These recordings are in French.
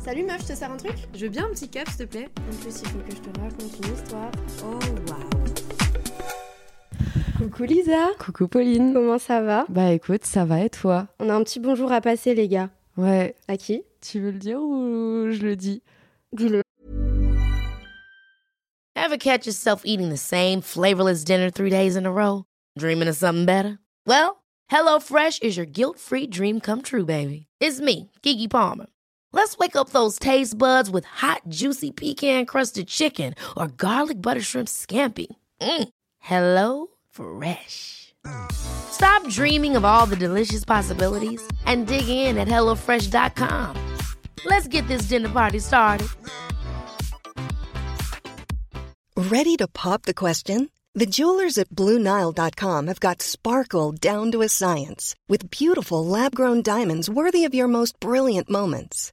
Salut meuf, je te sers un truc? Je veux bien un petit cap, s'il te plaît En plus, il faut que je te raconte une histoire. Oh, waouh Coucou Lisa Coucou Pauline. Comment ça va? Bah écoute, ça va et toi? On a un petit bonjour à passer les gars. Ouais. À qui? Tu veux le dire ou je le dis? Dis-le. Ever catch yourself eating the same flavorless dinner three days in a row? Dreaming of something better? Well, HelloFresh is your guilt-free dream come true, baby. It's me, Kiki Palmer. Let's wake up those taste buds with hot, juicy pecan-crusted chicken or garlic butter shrimp scampi. Mm. Hello Fresh. Stop dreaming of all the delicious possibilities and dig in at HelloFresh.com. Let's get this dinner party started. Ready to pop the question? The jewelers at BlueNile.com have got sparkle down to a science with beautiful lab grown diamonds worthy of your most brilliant moments.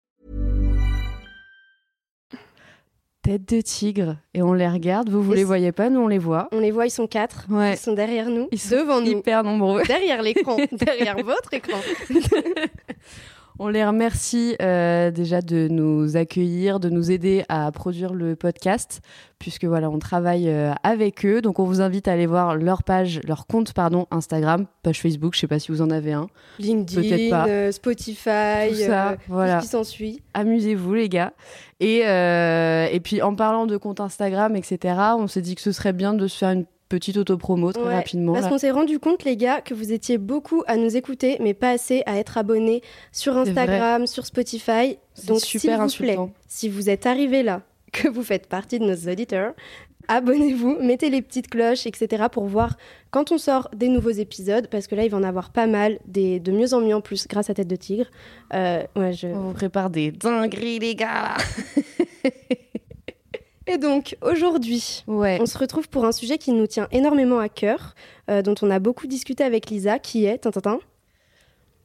Tête de tigre. Et on les regarde. Vous, vous Et les voyez pas, nous on les voit. On les voit, ils sont quatre. Ouais. Ils sont derrière nous. Ils sont devant nous. hyper nombreux. Derrière l'écran. derrière votre écran. On les remercie euh, déjà de nous accueillir, de nous aider à produire le podcast, puisque voilà, on travaille euh, avec eux. Donc on vous invite à aller voir leur page, leur compte pardon, Instagram, page Facebook. Je sais pas si vous en avez un. LinkedIn, pas. euh, Spotify, Tout ça, voilà. tout ce qui s'ensuit. Amusez-vous les gars. Et, et puis en parlant de compte Instagram, etc., on s'est dit que ce serait bien de se faire une petite autopromo très Ouais, rapidement. Parce qu'on s'est rendu compte, les gars, que vous étiez beaucoup à nous écouter, mais pas assez à être abonnés sur Instagram, sur Spotify. Donc, super s'il vous plaît, insultant. si vous êtes arrivé là, que vous faites partie de nos auditeurs, abonnez-vous, mettez les petites cloches, etc. pour voir quand on sort des nouveaux épisodes, parce que là, il va en avoir pas mal, des, de mieux en mieux en plus, grâce à Tête de Tigre. Euh, ouais, je... On vous prépare des dingueries les gars. Et donc, aujourd'hui, Ouais. on se retrouve pour un sujet qui nous tient énormément à cœur, euh, dont on a beaucoup discuté avec Lisa, qui est... Tintintin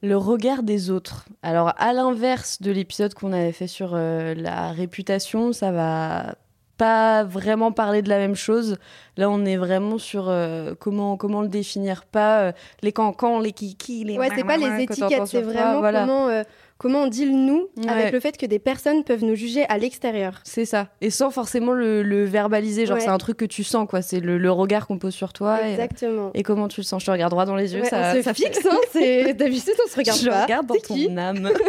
Le regard des autres. Alors, à l'inverse de l'épisode qu'on avait fait sur euh, la réputation, ça va pas vraiment parler de la même chose. Là, on est vraiment sur euh, comment, comment le définir. Pas euh, les cancans, les kikis, les. Ouais, c'est pas les étiquettes, c'est vraiment voilà. comment, euh, comment on le nous Ouais. avec le fait que des personnes peuvent nous juger à l'extérieur. C'est ça. Et sans forcément le, le verbaliser. Genre, Ouais. c'est un truc que tu sens, quoi. C'est le, le regard qu'on pose sur toi. Exactement. et comment tu le sens. Je te regarde droit dans les yeux. Ouais, ça, on se ça fixe, hein, d'habitude on se regarde Je pas. regarde dans ton âme.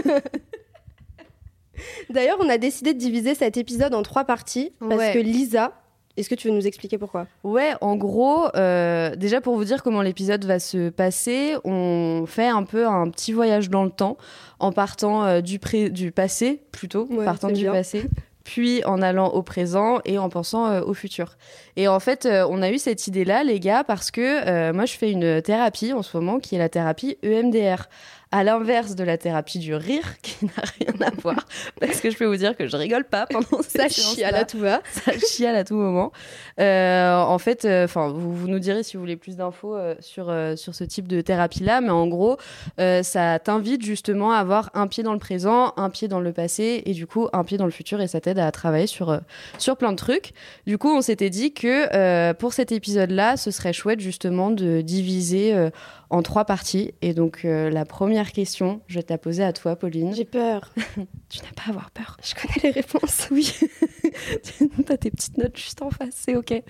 D'ailleurs, on a décidé de diviser cet épisode en trois parties parce que Lisa, est-ce que tu veux nous expliquer pourquoi? Ouais, en gros, euh, déjà pour vous dire comment l'épisode va se passer, on fait un peu un petit voyage dans le temps en partant euh, du, pré- du passé, plutôt, Ouais, partant du bien. passé, puis en allant au présent et en pensant euh, au futur. Et en fait, euh, on a eu cette idée-là, les gars, parce que euh, moi, je fais une thérapie en ce moment qui est la thérapie EMDR. À l'inverse de la thérapie du rire, qui n'a rien à voir, parce que je peux vous dire que je rigole pas pendant Ça chie à tout va. ça chiale à tout moment. Euh, en fait, enfin, vous, vous nous direz si vous voulez plus d'infos euh, sur euh, sur ce type de thérapie là, mais en gros, euh, ça t'invite justement à avoir un pied dans le présent, un pied dans le passé et du coup un pied dans le futur et ça t'aide à travailler sur euh, sur plein de trucs. Du coup, on s'était dit que euh, pour cet épisode là, ce serait chouette justement de diviser euh, en trois parties. Et donc euh, la première question, je vais te la poser à toi, Pauline. J'ai peur. Tu n'as pas à avoir peur. Je connais les réponses. Oui, tu as tes petites notes juste en face, c'est ok.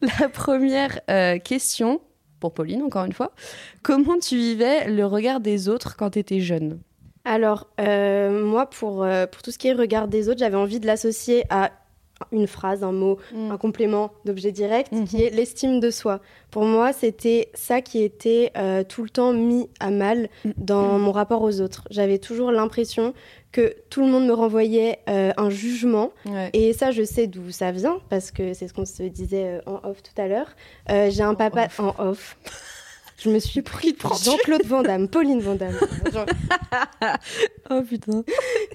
La première euh, question, pour Pauline encore une fois, comment tu vivais le regard des autres quand tu étais jeune? Alors, euh, moi, pour, euh, pour tout ce qui est regard des autres, j'avais envie de l'associer à une phrase, un mot, Mm. un complément d'objet direct, Mhm. qui est l'estime de soi. Pour moi, c'était ça qui était euh, tout le temps mis à mal dans mon rapport aux autres. J'avais toujours l'impression que tout le monde me renvoyait euh, un jugement. Ouais. Et ça, je sais d'où ça vient, parce que c'est ce qu'on se disait euh, en off tout à l'heure. Euh, J'ai un papa off. en off. Je me suis pris Jean-Claude Van Damme, Pauline Van Damme. Jean- Oh putain.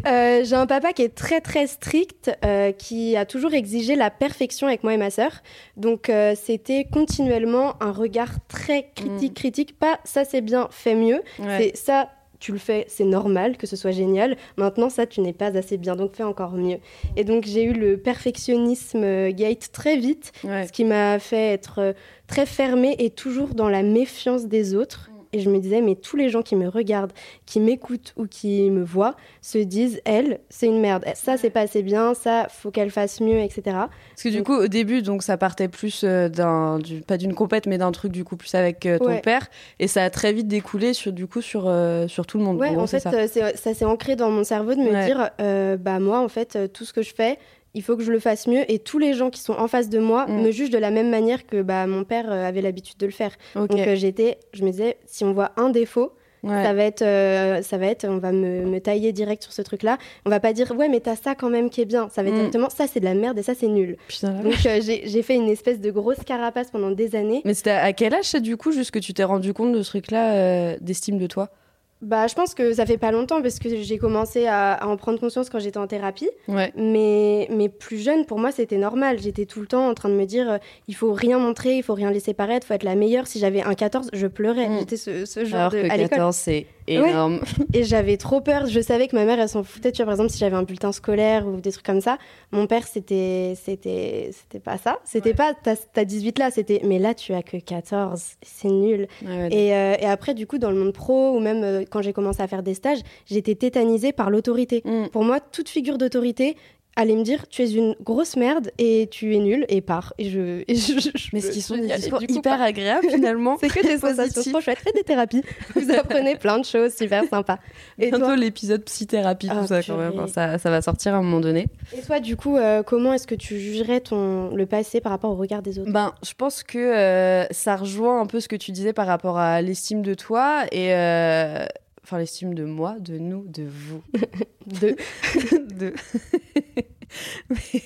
Euh, J'ai un papa qui est très très strict, euh, qui a toujours exigé la perfection avec moi et ma sœur. Donc euh, c'était continuellement un regard très critique, critique. Pas ça c'est bien, fais mieux. Ouais. C'est ça, tu le fais, c'est normal que ce soit génial. Maintenant, ça, tu n'es pas assez bien, donc fais encore mieux. Et donc, j'ai eu le perfectionnisme euh, gate très vite, Ouais. ce qui m'a fait être euh, très fermée et toujours dans la méfiance des autres. Et je me disais, mais tous les gens qui me regardent, qui m'écoutent ou qui me voient, se disent, elle, c'est une merde. Ça, c'est pas assez bien, ça, faut qu'elle fasse mieux, etc. Parce que du coup, au début, donc ça partait plus euh, d'un, du- pas d'une compète, mais d'un truc du coup plus avec euh, ton Ouais. père, et ça a très vite découlé sur du coup sur euh, sur tout le monde. Ouais, gros, en fait, ça. s'est ancré dans mon cerveau de me Ouais. dire, bah moi, en fait, tout ce que je fais, il faut que je le fasse mieux. Et tous les gens qui sont en face de moi Mm. me jugent de la même manière que bah, mon père euh, avait l'habitude de le faire. Donc euh, j'étais, je me disais, si on voit un défaut, Ouais. ça va être, euh, ça va être, on va me, me tailler direct sur ce truc-là. On va pas dire, ouais, mais t'as ça quand même qui est bien. Ça va être Mm. directement, ça c'est de la merde et ça c'est nul. Putain, Donc euh, j'ai fait une espèce de grosse carapace pendant des années. Mais c'était à quel âge, ça, du coup, juste que tu t'es rendu compte de ce truc-là euh, d'estime de toi? Bah, je pense que ça fait pas longtemps parce que j'ai commencé à, à en prendre conscience quand j'étais en thérapie. Ouais. Mais, mais plus jeune, pour moi, c'était normal. J'étais tout le temps en train de me dire, euh, il faut rien montrer, il faut rien laisser paraître, il faut être la meilleure. Si j'avais un 14, je pleurais. Mm. J'étais ce, ce genre Alors de... que à l'école. 14, c'est énorme. Et j'avais trop peur. Je savais que ma mère, elle s'en foutait. Tu vois, par exemple, si j'avais un bulletin scolaire ou des trucs comme ça, mon père, c'était c'était c'était pas ça. C'était pas t'as t'as 18 là, c'était mais là, tu as que 14. C'est nul. Ouais, ouais, Et, euh, et après, du coup, dans le monde pro ou même euh, quand j'ai commencé à faire des stages, j'étais tétanisée par l'autorité. Mm. Pour moi, toute figure d'autorité allait me dire tu es une grosse merde et tu es nulle et pars. Et je, et je- je- je- Mais ce qui sont des et discours hyper agréables finalement. C'est que des sensations trop chouettes. Faites des thérapies. Vous apprenez plein de choses super sympas. Et Bientôt toi, l'épisode psythérapie, tout Ah, ça quand même. Enfin, ça, ça va sortir à un moment donné. et toi, du coup, euh, comment est-ce que tu jugerais ton, le passé par rapport au regard des autres? Ben, je pense que euh, ça rejoint un peu ce que tu disais par rapport à l'estime de toi et euh, enfin l'estime de moi, de nous, de vous, De... de Mais,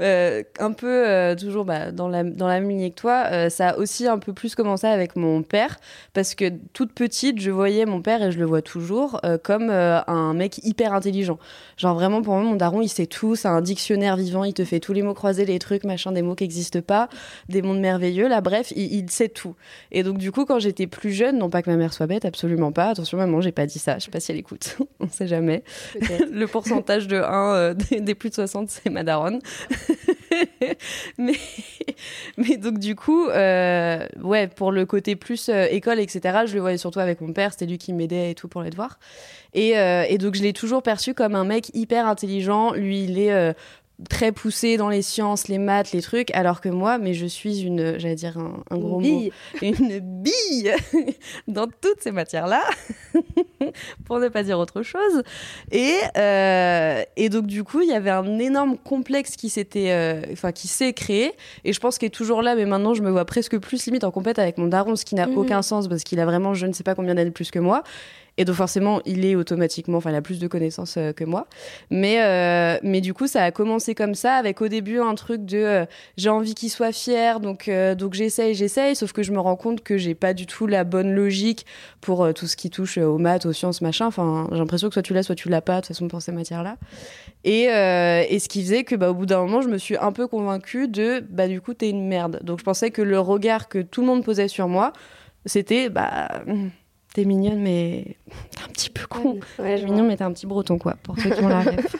euh, un peu euh, toujours bah, dans la dans la même lignée que toi, euh, ça a aussi un peu plus commencé avec mon père parce que toute petite, je voyais mon père et je le vois toujours comme un mec hyper intelligent. Genre vraiment pour moi mon daron, il sait tout, c'est un dictionnaire vivant, il te fait tous les mots croisés, les trucs, machin, des mots qui n'existent pas, des mondes merveilleux, là bref, il, il sait tout. Et donc du coup quand j'étais plus jeune, non pas que ma mère soit bête, absolument pas. Attention maman, j'ai pas dit ça, je sais pas si elle écoute, on sait jamais. Le pourcentage de 1 euh, des, des plus de 60, c'est ma daronne. mais, mais donc, du coup, euh, ouais, pour le côté plus euh, école, etc., je le voyais surtout avec mon père, c'était lui qui m'aidait et tout pour les devoirs. Et, euh, et donc, je l'ai toujours perçu comme un mec hyper intelligent. Lui, il est. très poussé dans les sciences, les maths, les trucs, alors que moi, mais je suis une, j'allais dire un, un gros mot, Bille. une bille dans toutes ces matières-là, pour ne pas dire autre chose. Et, euh, et donc, du coup, il y avait un énorme complexe qui s'était, euh, enfin, qui s'est créé. Et je pense qu'il est toujours là, mais maintenant, je me vois presque plus limite en compète avec mon daron, ce qui n'a Mhm. aucun sens parce qu'il a vraiment, je ne sais pas combien d'années plus que moi. Et donc forcément, il est automatiquement, enfin, il a plus de connaissances euh, que moi. Mais, euh, mais du coup, ça a commencé comme ça, avec au début un truc de euh, j'ai envie qu'il soit fier, donc, donc j'essaye, j'essaye, sauf que je me rends compte que j'ai pas du tout la bonne logique pour tout ce qui touche aux maths, aux sciences, machin. Enfin, j'ai l'impression que soit tu l'as, soit tu l'as pas, de toute façon, pour ces matières-là. Et, et ce qui faisait que, bah, au bout d'un moment, je me suis un peu convaincue de, bah, du coup, t'es une merde. Donc je pensais que le regard que tout le monde posait sur moi, c'était, bah, t'es mignonne, mais t'es un petit peu con. Ouais, je Mignon, mais t'es un petit breton, quoi, pour ceux qui ont la ref.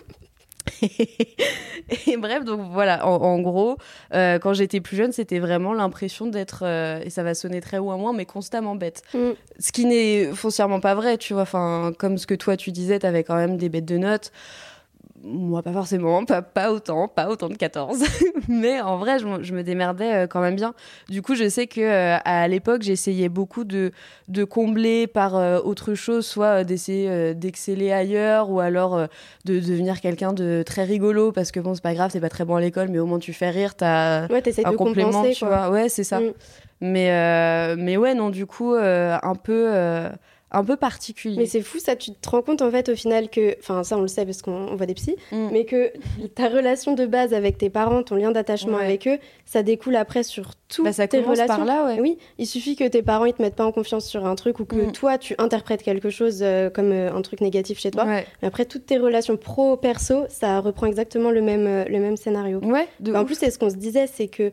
et bref, donc voilà, en, en gros, euh, quand j'étais plus jeune, c'était vraiment l'impression d'être, euh, et ça va sonner très ou à moins, mais constamment bête. Mm. Ce qui n'est foncièrement pas vrai, tu vois, enfin, comme ce que toi tu disais, t'avais quand même des bêtes de notes. Moi, pas forcément, pas, pas autant, pas autant de 14. Mais en vrai, je, me- je me démerdais euh, quand même bien. Du coup, je sais que euh, à l'époque, j'essayais beaucoup de, de combler par euh, autre chose, soit d'essayer euh, d'exceller ailleurs, ou alors de devenir quelqu'un de très rigolo, parce que bon, c'est pas grave, t'es pas très bon à l'école, mais au moins tu fais rire, t'as Ouais, un de complément, compenser, tu quoi. vois. Ouais, c'est ça. Mm. Mais, mais ouais, non, du coup, un peu. Un peu particulier. Mais c'est fou, ça, tu te rends compte en fait au final que, enfin ça on le sait parce qu'on on voit des psys, Mm. mais que ta relation de base avec tes parents, ton lien d'attachement Ouais. avec eux, ça découle après sur toutes Bah, ça tes commence relations. par là, ouais. Oui, il suffit que tes parents ils te mettent pas en confiance sur un truc ou que Mm. toi tu interprètes quelque chose euh, comme euh, un truc négatif chez toi. Ouais, Mais après toutes tes relations pro perso, ça reprend exactement le même euh, le même scénario. ouais de Bah, en plus, c'est ce qu'on se disait, c'est que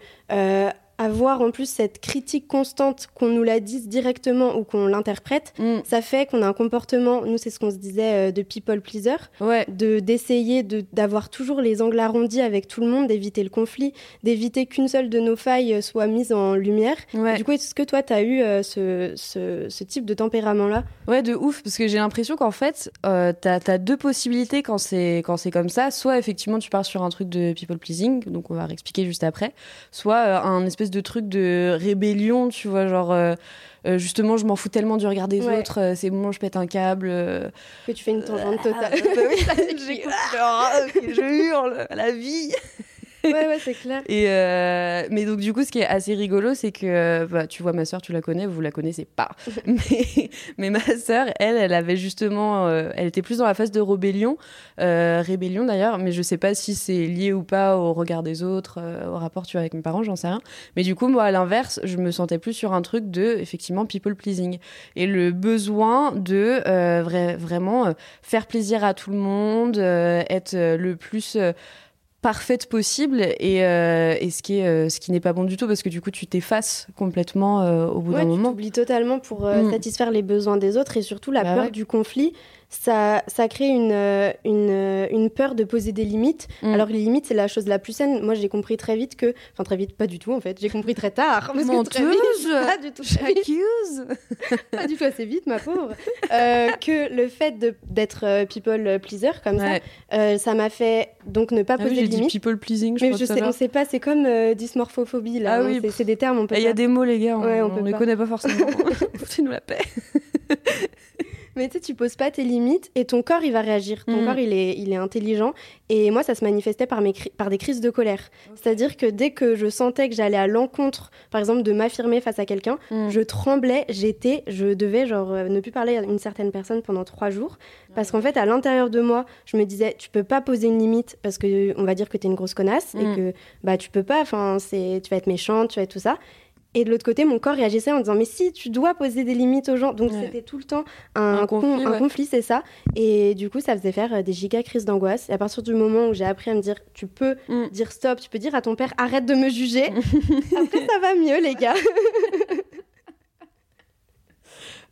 avoir en plus cette critique constante, qu'on nous la dise directement ou qu'on l'interprète, Mm. ça fait qu'on a un comportement, nous c'est ce qu'on se disait, euh, de people pleaser, Ouais. de d'essayer de d'avoir toujours les angles arrondis avec tout le monde, d'éviter le conflit, d'éviter qu'une seule de nos failles euh, soit mise en lumière. Ouais. Du coup, est-ce que toi, tu as eu euh, ce, ce, ce type de tempérament-là? Ouais, de ouf, parce que j'ai l'impression qu'en fait, euh, t'as as deux possibilités quand c'est quand c'est comme ça. Soit effectivement tu pars sur un truc de people pleasing, donc on va réexpliquer juste après. Soit un espèce de truc de rébellion, tu vois, genre euh, euh, justement je m'en fous tellement du regard des Ouais. autres, euh, c'est bon, je pète un câble. Que tu fais une tangente totale. J'écoute, genre, ah, je hurle à la vie. Ouais, ouais, c'est clair. Et euh, mais donc du coup, ce qui est assez rigolo, c'est que bah, tu vois ma sœur, tu la connais, vous la connaissez pas. mais, mais ma sœur, elle, elle avait justement, euh, elle était plus dans la phase de rébellion, euh, rébellion d'ailleurs, mais je sais pas si c'est lié ou pas au regard des autres, euh, au rapport tu vois avec mes parents, j'en sais rien. Mais du coup, moi à l'inverse, je me sentais plus sur un truc de effectivement people pleasing et le besoin de euh, vra- vraiment euh, faire plaisir à tout le monde, euh, être le plus euh, parfaite possible et, euh, et ce qui est euh, ce qui n'est pas bon du tout parce que du coup tu t'effaces complètement euh, au bout Ouais, d'un tu moment. t'oublies totalement pour Mm. satisfaire les besoins des autres et surtout la Bah peur ouais. du conflit. Ça, ça crée une, euh, une, euh, une peur de poser des limites. Mm. Alors, les limites, c'est la chose la plus saine. Moi, j'ai compris très vite que. Enfin, très vite, pas du tout, en fait. J'ai compris très tard. Parce que très vite, Menteuse pas du tout. J'accuse. pas du tout assez vite, ma pauvre. Euh, que le fait d'être people pleaser comme Ouais. ça, euh, ça m'a fait donc ne pas Ah oui, poser j'ai de dit limites. people pleasing je Mais je sais, on sait pas, c'est comme euh, dysmorphophobie là. Ah hein, oui. c'est- des termes, on peut Il y a des mots les gars, on, Ouais, on on les connaît pas forcément. Foutez-nous la paix. Mais tu sais, tu poses pas tes limites et ton corps, il va réagir. Ton Mm. corps, il est, il est intelligent. Et moi, ça se manifestait par, mes par des crises de colère. C'est-à-dire que dès que je sentais que j'allais à l'encontre, par exemple, de m'affirmer face à quelqu'un, Mm. je tremblais, j'étais, je devais genre euh, ne plus parler à une certaine personne pendant trois jours. Parce qu'en fait, à l'intérieur de moi, je me disais, tu peux pas poser une limite parce que on va dire que t'es une grosse connasse et Mm. que bah tu peux pas, enfin, c'est, tu vas être méchante, tu vas être tout ça. Et de l'autre côté, mon corps réagissait en disant Mais si, tu dois poser des limites aux gens. Donc Ouais. c'était tout le temps un, Un con- conflit, un ouais. conflit, c'est ça. Et du coup, ça faisait faire euh, des giga crises d'angoisse. Et à partir du moment où j'ai appris à me dire Tu peux Mm. dire stop, tu peux dire à ton père Arrête de me juger. Après, ça va mieux, les gars.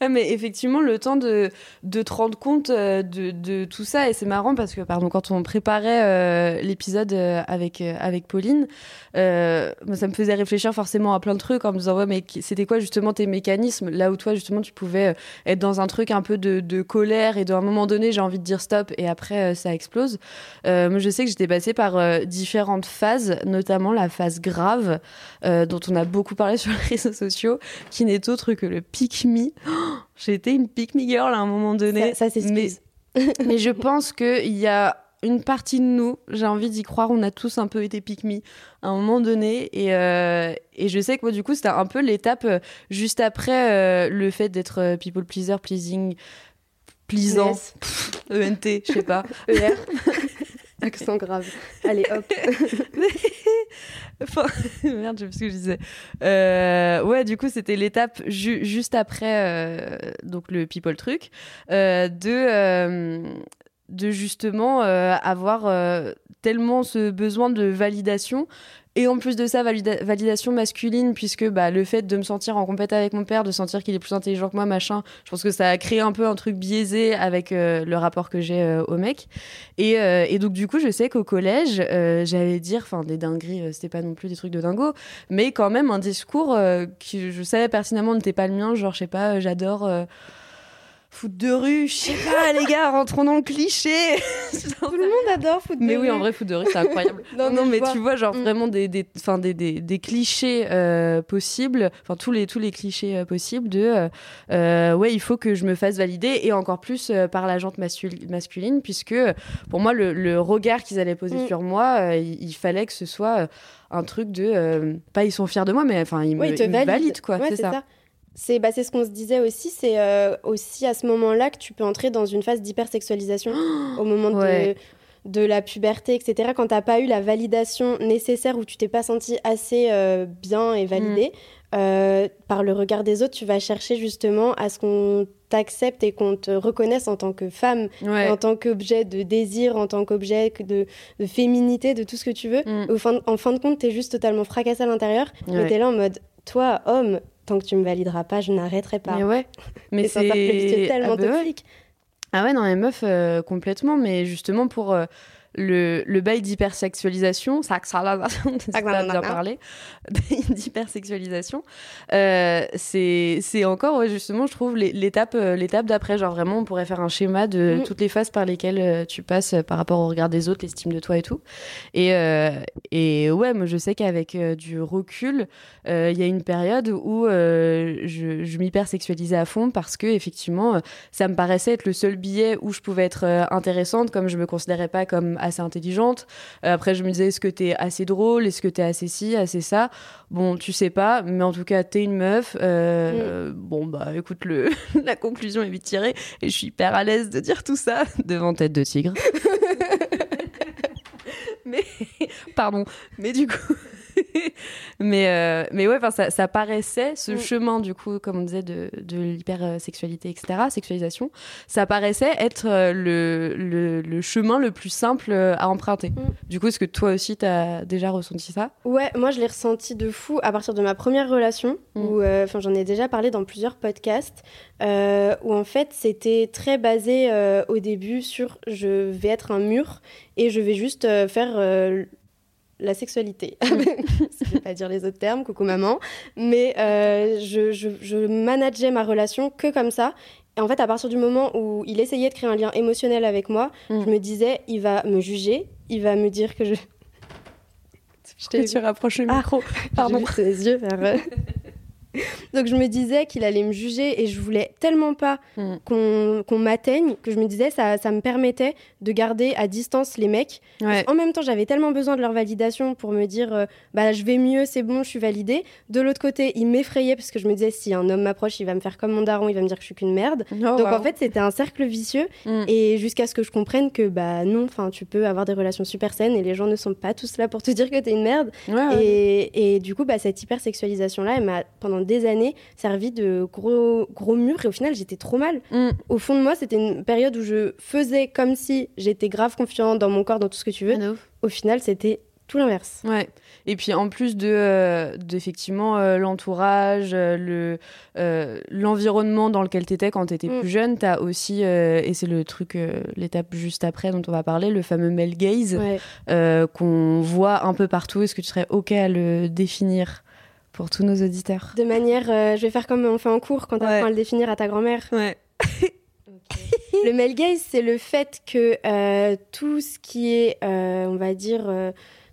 Mais effectivement, le temps de, de te rendre compte euh, de, de tout ça, et c'est marrant parce que, pardon, quand on préparait euh, l'épisode euh, avec, avec Pauline, euh, ça me faisait réfléchir forcément à plein de trucs en me disant, ouais, mais c'était quoi justement tes mécanismes? Là où toi, justement, tu pouvais être dans un truc un peu de, de colère et d'un moment donné, j'ai envie de dire stop, et après, ça explose. Moi, je sais que j'étais passée par différentes phases, notamment la phase grave, dont on a beaucoup parlé sur les réseaux sociaux, qui n'est autre que le pick me. J'ai été une pick me girl à un moment donné. Ça, ça mais, mais je pense qu'il y a une partie de nous, j'ai envie d'y croire, on a tous un peu été pick me à un moment donné. Et, euh, et je sais que moi, du coup, c'était un peu l'étape euh, juste après euh, le fait d'être people pleaser, pleasing, pleasant, Yes. ENT, je sais pas. ER. Accent grave. Allez, hop. Merde, je sais ce que je disais. Euh, ouais, du coup, c'était l'étape ju- juste après euh, donc le people truc euh, de de justement avoir tellement ce besoin de validation et en plus de ça valida- validation masculine puisque bah, le fait de me sentir en compète avec mon père de sentir qu'il est plus intelligent que moi machin je pense que ça a créé un peu un truc biaisé avec euh, le rapport que j'ai euh, au mec. Et, euh, et donc du coup je sais qu'au collège j'allais dire enfin des dingueries c'était pas non plus des trucs de dingo mais quand même un discours qui je savais pertinemment n'était pas le mien genre je sais pas j'adore foot de rue, je sais pas, les gars, rentrons dans le cliché. Tout le monde adore foot de Mais oui, rue. en vrai, foot de rue, c'est incroyable. Non, non, mais mais, tu vois, genre Mm. vraiment des, des, enfin, des, des, des clichés euh, possibles, enfin tous les, tous les clichés euh, possibles de euh, ouais, il faut que je me fasse valider et encore plus euh, par la jante mascul- masculine, puisque pour moi, le, le regard qu'ils allaient poser Mm. sur moi, euh, il, il fallait que ce soit un truc de. euh, pas ils sont fiers de moi, mais enfin, ils Ouais, me, ils me valident. valident, quoi. Ouais, c'est ça. C'est bah, ce qu'on se disait aussi, c'est euh, aussi à ce moment-là que tu peux entrer dans une phase d'hypersexualisation au moment Ouais. de, de la puberté, etc. Quand t'as pas eu la validation nécessaire ou tu t'es pas senti assez euh, bien et validé Mm. euh, par le regard des autres, tu vas chercher justement à ce qu'on t'accepte et qu'on te reconnaisse en tant que femme, Ouais. en tant qu'objet de désir, en tant qu'objet de, de féminité, de tout ce que tu veux. Mm. Au fin, en fin de compte, t'es juste totalement fracassé à l'intérieur, mais Ouais. t'es là en mode, toi, homme, tant que tu me valideras pas, je n'arrêterai pas. Mais ouais. Mais c'est tellement Ah bah ouais. toxique. Ah ouais, non, les meufs, euh, complètement, mais justement pour euh, le, le bail d'hypersexualisation, ça ça pas bien parler, d'hypersexualisation, euh, c'est c'est encore, ouais, justement, je trouve, l'étape euh, l'étape d'après, genre vraiment, on pourrait faire un schéma de Mm. toutes les phases par lesquelles euh, tu passes euh, par rapport au regard des autres, l'estime de toi et tout. Et, euh, et ouais, moi, je sais qu'avec du recul, euh, il y a une période où je, je m'hypersexualisais à fond parce que, effectivement, ça me paraissait être le seul billet où je pouvais être intéressante, comme je me considérais pas comme assez intelligente. Euh, après, je me disais, est-ce que t'es assez drôle? Est-ce que t'es assez ci, assez ça? Bon, tu sais pas, mais en tout cas, t'es une meuf. Euh, Bon, bah écoute, le... la conclusion est vite tirée et je suis hyper à l'aise de dire tout ça devant tête de tigre. mais, pardon, mais du coup. mais, euh, mais ouais, ça, ça paraissait, ce Mm. chemin, du coup, comme on disait, de, de l'hypersexualité, etc., sexualisation, ça paraissait être euh, le, le, le chemin le plus simple euh, à emprunter. Mm. Du coup, est-ce que toi aussi, t'as déjà ressenti ça? Ouais, moi je l'ai ressenti de fou à partir de ma première relation, Mm. où euh, j'en ai déjà parlé dans plusieurs podcasts, euh, où en fait c'était très basé au début sur je vais être un mur et je vais juste faire la sexualité. je vais pas dire les autres termes, coucou maman, mais euh, je, je, je manageais ma relation que comme ça. Et en fait, à partir du moment où il essayait de créer un lien émotionnel avec moi, Mm. je me disais, il va me juger, il va me dire que je... Je t'ai tu rapproches le Ah, micro. Pardon. J'ai vu ses yeux vers... Donc je me disais qu'il allait me juger et je voulais tellement pas Mm. qu'on m'atteigne que je me disais ça, ça me permettait de garder à distance les mecs. Ouais. En même temps, j'avais tellement besoin de leur validation pour me dire euh, bah je vais mieux, c'est bon, je suis validée. De l'autre côté, ils m'effrayaient parce que je me disais si un homme m'approche, il va me faire comme mon daron, il va me dire que je suis qu'une merde. Oh, Donc wow. en fait, c'était un cercle vicieux Mm. et jusqu'à ce que je comprenne que bah non, enfin tu peux avoir des relations super saines et les gens ne sont pas tous là pour te dire que t'es une merde. Ouais, ouais. Et, et du coup, bah, cette hypersexualisation-là, elle m'a pendant des années servi de gros, gros mur. Et au final, j'étais trop mal. Mm. Au fond de moi, c'était une période où je faisais comme si j'étais grave confiante dans mon corps, dans tout ce que tu veux. Ouf. Au final, c'était tout l'inverse. Ouais. Et puis en plus de euh, d'effectivement euh, l'entourage, euh, le l'environnement dans lequel t'étais quand t'étais Mm. plus jeune, t'as aussi euh, et c'est le truc l'étape juste après dont on va parler, le fameux male gaze Ouais. qu'on voit un peu partout. Est-ce que tu serais ok à le définir? Pour tous nos auditeurs De manière, euh, je vais faire comme on fait en cours quand Ouais. apprends à le définir à ta grand-mère. Ouais. Le male gaze, c'est le fait que euh, tout ce qui est, euh, on va dire,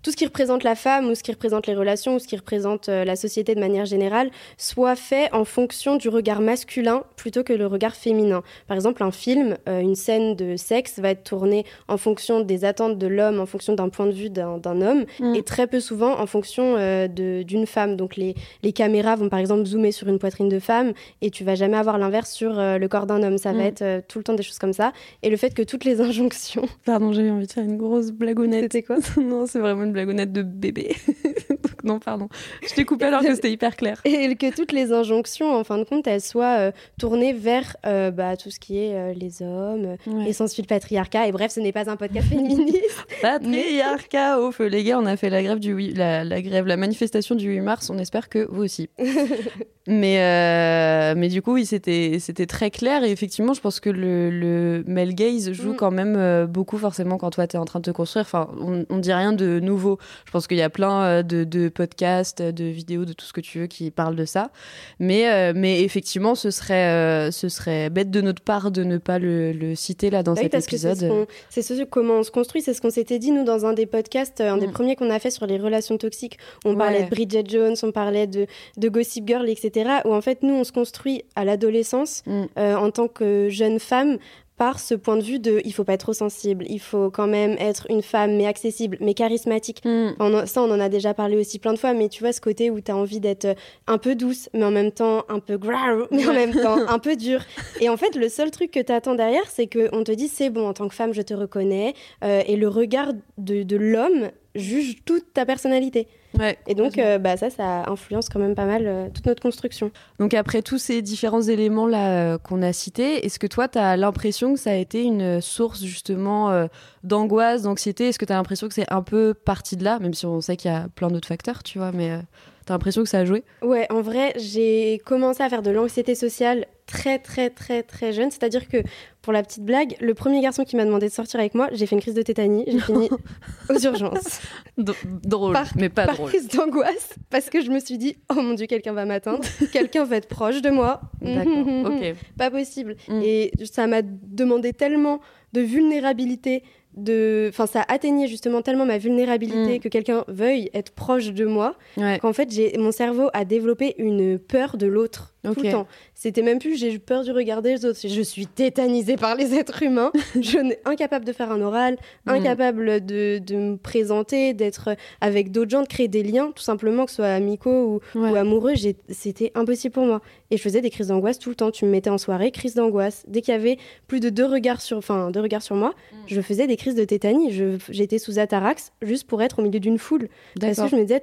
tout ce qui représente la femme ou ce qui représente les relations ou ce qui représente euh, la société de manière générale soit fait en fonction du regard masculin plutôt que le regard féminin. Par exemple, un film, euh, une scène de sexe va être tournée en fonction des attentes de l'homme, en fonction d'un point de vue d'un homme Mm. et très peu souvent en fonction euh, d'une femme. Donc les, les caméras vont par exemple zoomer sur une poitrine de femme et tu vas jamais avoir l'inverse sur le corps d'un homme. Ça Mm. va être tout le temps des choses comme ça. Et le fait que toutes les injonctions. Pardon, j'ai envie de faire une grosse blagounette. C'était quoi non, c'est vraiment une blagounette de bébé. Donc non, pardon. Je t'ai coupé alors que c'était hyper clair. Et que toutes les injonctions, en fin de compte, elles soient euh, tournées vers euh, bah, tout ce qui est euh, les hommes, Ouais. et s'ensuit le patriarcat. Et bref, ce n'est pas un podcast féministe. Patriarcat au feu. Les gars, on a fait la grève du 8, la, la grève, la manifestation du 8 mars. On espère que vous aussi. mais, mais du coup, oui, c'était, très clair. Et effectivement, je pense que le, le male gaze joue Mm. quand même beaucoup, forcément, quand toi, t'es en train de te construire. Enfin, on, on dit rien de nouveau nouveau. Je pense qu'il y a plein euh, de, de podcasts, de vidéos, de tout ce que tu veux qui parlent de ça. Mais, euh, mais effectivement, ce serait, euh, ce serait bête de notre part de ne pas le, le citer là dans Bah oui, cet parce que c'est épisode. ce ce, comment on se construit, c'est ce qu'on s'était dit nous dans un des podcasts, un des Mm. premiers qu'on a fait sur les relations toxiques. On Ouais. parlait de Bridget Jones, on parlait de, de Gossip Girl, etc. Où en fait nous on se construit à l'adolescence Mm. euh, en tant que jeune femme par ce point de vue de il faut pas être trop sensible, il faut quand même être une femme mais accessible, mais charismatique. Mm. On en- ça, on en a déjà parlé aussi plein de fois, mais tu vois, ce côté où tu as envie d'être euh, un peu douce, mais en même temps un peu grave, mais en même temps un peu dure. Et en fait, le seul truc que tu attends derrière, c'est qu'on te dit c'est bon, en tant que femme, je te reconnais. euh, et le regard de, de l'homme juge toute ta personnalité. Ouais, Et donc, euh, bah, ça, ça influence quand même pas mal euh, toute notre construction. Donc après tous ces différents éléments là euh, qu'on a cités, est-ce que toi tu as l'impression que ça a été une source justement d'angoisse, d'anxiété? Est-ce que tu as l'impression que c'est un peu parti de là, même si on sait qu'il y a plein d'autres facteurs, tu vois, mais tu as l'impression que ça a joué? Ouais, en vrai, j'ai commencé à faire de l'anxiété sociale très, très, très, très jeune. C'est-à-dire que, pour la petite blague, le premier garçon qui m'a demandé de sortir avec moi, j'ai fait une crise de tétanie. J'ai fini aux urgences. Drôle, Par- mais pas par drôle. crise d'angoisse parce que je me suis dit oh mon dieu quelqu'un va m'atteindre quelqu'un va être proche de moi D'accord, ok. pas possible Mm. et ça m'a demandé tellement de vulnérabilité de enfin ça atteignait justement tellement ma vulnérabilité Mm. que quelqu'un veuille être proche de moi Ouais. qu'en fait j'ai mon cerveau a développé une peur de l'autre tout le temps. C'était même plus j'ai eu peur du regard des autres. Je suis tétanisée par les êtres humains. Je suis incapable de faire un oral Mm. incapable de, de me présenter d'être avec d'autres gens de créer des liens tout simplement que ce soit amicaux ou, Ouais. ou amoureux c'était impossible pour moi. Et je faisais des crises d'angoisse tout le temps. Tu me mettais en soirée crise d'angoisse. Dès qu'il y avait plus de deux regards sur enfin deux regards sur moi Mm. je faisais des crises de tétanie. J'étais sous atarax juste pour être au milieu d'une foule. Parce que je me disais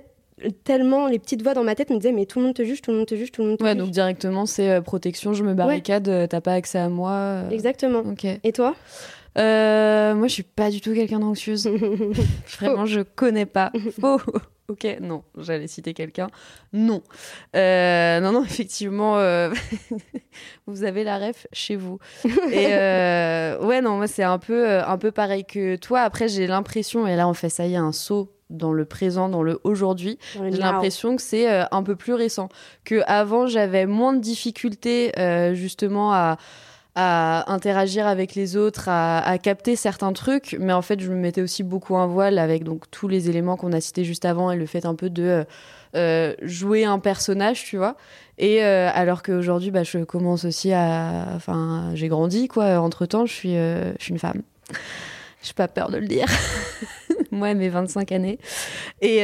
tellement les petites voix dans ma tête me disaient mais tout le monde te juge tout le monde te juge tout le monde te Ouais, juge donc directement c'est euh, protection, je me barricade, euh, t'as pas accès à moi. euh, exactement Ok. et toi? Euh, moi, je suis pas du tout quelqu'un d'anxieuse. Vraiment, je connais pas. Faux. Ok, non, j'allais citer quelqu'un. Non. Euh, non, non, effectivement, euh, vous avez la ref chez vous. Et euh, ouais, non, moi, c'est un peu, un peu pareil que toi. Après, j'ai l'impression, et là, on fait ça y est, un saut dans le présent, dans le aujourd'hui. J'ai now. l'impression que c'est un peu plus récent. Que avant j'avais moins de difficultés justement à, à interagir avec les autres, à, capter certains trucs, mais en fait je me mettais aussi beaucoup un voile avec donc tous les éléments qu'on a cités juste avant et le fait un peu de euh, euh, jouer un personnage, tu vois. Et euh, alors qu'aujourd'hui, bah, je commence aussi à, enfin, j'ai grandi quoi. Entre temps, je suis, je suis une femme. J'ai pas peur de le dire. Moi, mes 25 années. Et,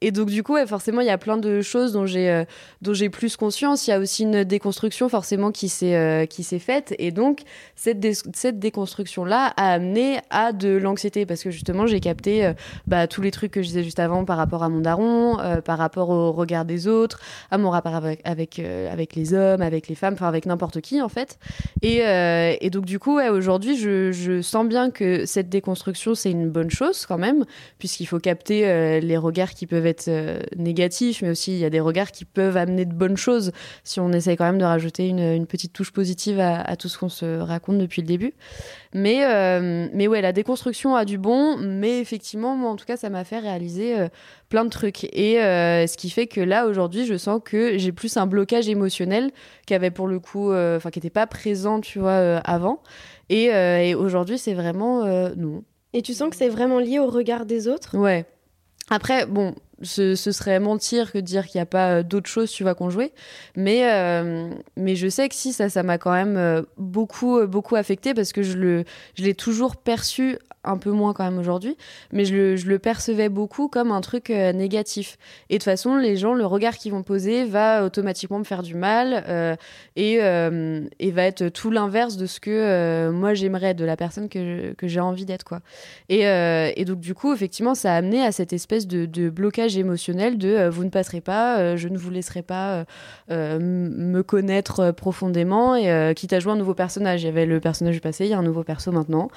et donc, du coup, forcément, il y a plein de choses dont j'ai euh, dont j'ai plus conscience. Il y a aussi une déconstruction, forcément, qui s'est euh, faite. Et donc, cette, cette déconstruction-là a amené à de l'anxiété. Parce que justement, j'ai capté euh, bah, tous les trucs que je disais juste avant par rapport à mon daron, par rapport au regard des autres, à mon rapport avec, avec, avec les hommes, avec les femmes, enfin, avec n'importe qui, en fait. Et, et donc, du coup, aujourd'hui, je, je sens bien que cette déconstruction, c'est une bonne chose quand même, puisqu'il faut capter les regards qui peuvent être euh, négatifs, mais aussi il y a des regards qui peuvent amener de bonnes choses si on essaye quand même de rajouter une, une petite touche positive à, à tout ce qu'on se raconte depuis le début. Mais, euh, mais ouais, la déconstruction a du bon, mais effectivement, moi en tout cas, ça m'a fait réaliser euh, plein de trucs. Et euh, ce qui fait que là, aujourd'hui, je sens que j'ai plus un blocage émotionnel qui avait pour le coup, euh, enfin, qui n'était pas présent, tu vois, avant. Et, et aujourd'hui, c'est vraiment non. et tu sens que c'est vraiment lié au regard des autres? Ouais. Après, bon, ce, serait mentir que de dire qu'il n'y a pas euh, d'autres choses, tu vois, qu'on jouait. Mais, euh, mais je sais que si, ça, ça m'a quand même euh, beaucoup, beaucoup affecté parce que je le, je l'ai toujours perçu un peu moins quand même aujourd'hui, mais je le, percevais beaucoup comme un truc euh, négatif. Et de toute façon, les gens, le regard qu'ils vont poser va automatiquement me faire du mal euh, et, euh, et va être tout l'inverse de ce que moi j'aimerais, de la personne que, j'ai envie d'être, quoi. Et, donc, du coup, effectivement, ça a amené à cette espèce de, de blocage émotionnel de vous ne passerez pas, je ne vous laisserai pas me connaître profondément, et quitte à jouer un nouveau personnage. Il y avait le personnage du passé, il y a un nouveau perso maintenant.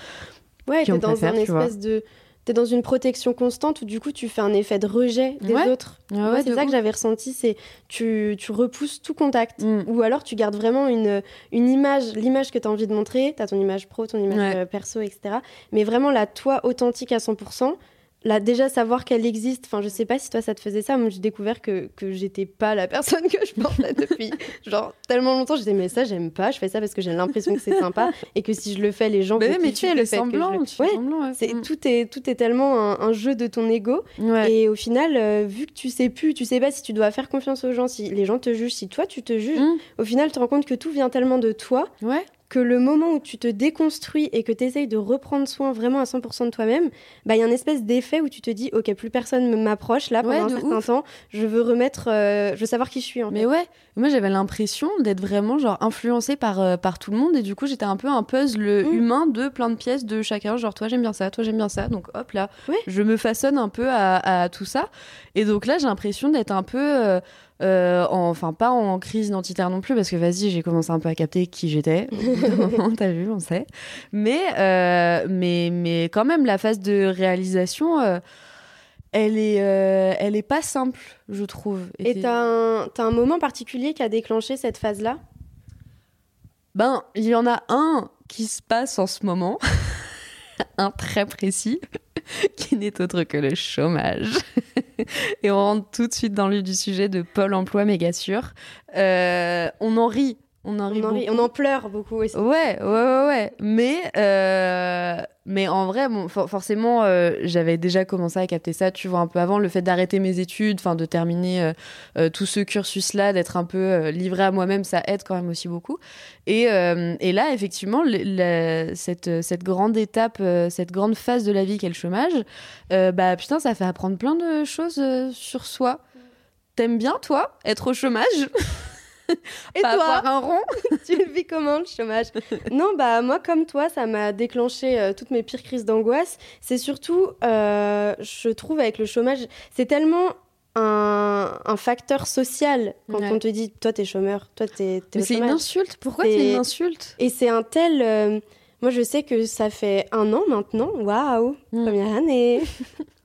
Ouais, t'es dans préfère, un espèce de. T'es dans une protection constante où du coup tu fais un effet de rejet des Ouais. autres. Ouais, c'est ça que j'avais ressenti, c'est tu, tu repousses tout contact. Mm. Ou alors tu gardes vraiment une, une image, l'image que tu as envie de montrer, tu as ton image pro, ton image Ouais. euh, perso, etc. Mais vraiment la toi authentique à 100%, là, déjà savoir qu'elle existe. Enfin, je sais pas si toi ça te faisait ça. Moi, j'ai découvert que, que j'étais pas la personne que je pensais depuis genre tellement longtemps. J'étais, mais ça, j'aime pas. Je fais ça parce que j'ai l'impression que c'est sympa et que si je le fais, les gens mais kiffer tu fais le semblant. le- tu Ouais, semblant, ouais. c'est Mm. tout est tout est tellement un, un jeu de ton ego Ouais. et au final euh, vu que tu sais plus tu sais pas si tu dois faire confiance aux gens si les gens te jugent si toi tu te juges Mm. au final tu te rends compte que tout vient tellement de toi. Que le moment où tu te déconstruis et que tu essayes de reprendre soin vraiment à 100% de toi-même, bah, il y a une espèce d'effet où tu te dis, ok, plus personne ne m'approche là pendant Ouais, un certain ouf. temps, je veux remettre, euh, je veux savoir qui je suis en Mais fait. ouais, moi j'avais l'impression d'être vraiment genre influencée par, euh, par tout le monde et du coup j'étais un peu un puzzle Mm. humain de plein de pièces de chacun, genre toi j'aime bien ça, toi j'aime bien ça, donc hop là, Ouais. je me façonne un peu à, à tout ça et donc là j'ai l'impression d'être un peu, euh, euh, en- enfin pas en crise identitaire non plus parce que vas-y j'ai commencé un peu à capter qui j'étais, t'as vu, on sait, mais, euh, mais, mais quand même la phase de réalisation... euh, elle est, elle est pas simple, je trouve. Et t'as un, t'as un moment particulier qui a déclenché cette phase-là? Ben, il y en a un qui se passe en ce moment, un très précis, qui n'est autre que le chômage. Et on rentre tout de suite dans le du sujet de Pôle emploi méga sûr. Euh, on en rit. On en rit on en, rit- beaucoup. on en pleure beaucoup aussi. Ouais, ouais, ouais, ouais. Mais, euh, mais en vrai, bon, for- forcément, euh, j'avais déjà commencé à capter ça, tu vois, un peu avant, le fait d'arrêter mes études, enfin, de terminer euh, tout ce cursus-là, d'être un peu livré à moi-même, ça aide quand même aussi beaucoup. Et, et là, effectivement, la- cette, cette grande étape, cette grande phase de la vie qu'est le chômage, bah putain, ça fait apprendre plein de choses sur soi. T'aimes bien, toi, être au chômage? Et Pas toi, avoir un rond tu le vis comment le chômage? Non, bah moi comme toi, ça m'a déclenché euh, toutes mes pires crises d'angoisse. C'est surtout, euh, je trouve avec le chômage, c'est tellement un, un facteur social quand Ouais. on te dit, toi t'es chômeur, toi t'es t'es Mais c'est une insulte. Pourquoi C'est- une insulte? Et c'est un tel. euh, moi, je sais que ça fait un an maintenant. Waouh Mm. Première année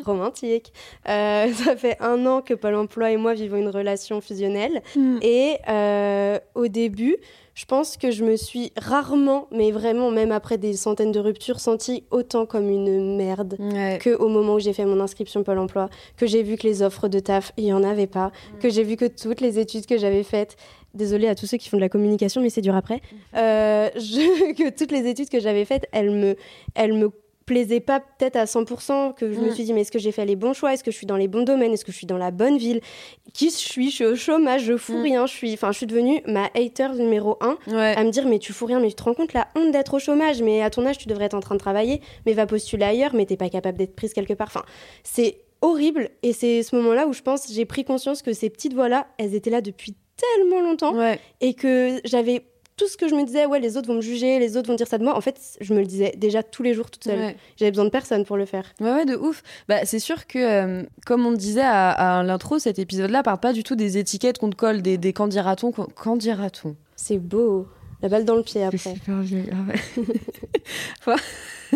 Romantique. Euh, ça fait un an que Pôle emploi et moi vivons une relation fusionnelle. Mm. Et euh, au début, je pense que je me suis rarement, mais vraiment, même après des centaines de ruptures, sentie autant comme une merde Ouais. que au moment où j'ai fait mon inscription Pôle emploi, que j'ai vu que les offres de taf, il n'y en avait pas, que j'ai vu que toutes les études que j'avais faites, désolée à tous ceux qui font de la communication, mais c'est dur après, euh, je- que toutes les études que j'avais faites, elles me, elles me plaisaient pas peut-être à 100%, que je me suis dit, mais est-ce que j'ai fait les bons choix? Est-ce que je suis dans les bons domaines? Est-ce que je suis dans la bonne ville? Qui je suis? Je suis au chômage, je fous Mm. rien, je suis, enfin, je suis devenue ma hater numéro un Ouais. à me dire mais tu fous rien mais tu te rends compte la honte d'être au chômage. Mais à ton âge tu devrais être en train de travailler mais va postuler ailleurs mais t'es pas capable d'être prise quelque part. Enfin c'est horrible. Et c'est ce moment là où je pense j'ai pris conscience que ces petites voix là elles étaient là depuis tellement longtemps Ouais. et que j'avais tout ce que je me disais ouais les autres vont me juger les autres vont dire ça de moi en fait je me le disais déjà tous les jours toute seule Ouais. j'avais besoin de personne pour le faire Ouais, ouais, de ouf. Bah, c'est sûr que, euh, comme on disait à, à l'intro, cet épisode-là parle pas du tout des étiquettes qu'on te colle, des, des quand dira-t-on, quand, quand dira-t-on. c'est beau la balle dans le pied après super vieux. ah ouais.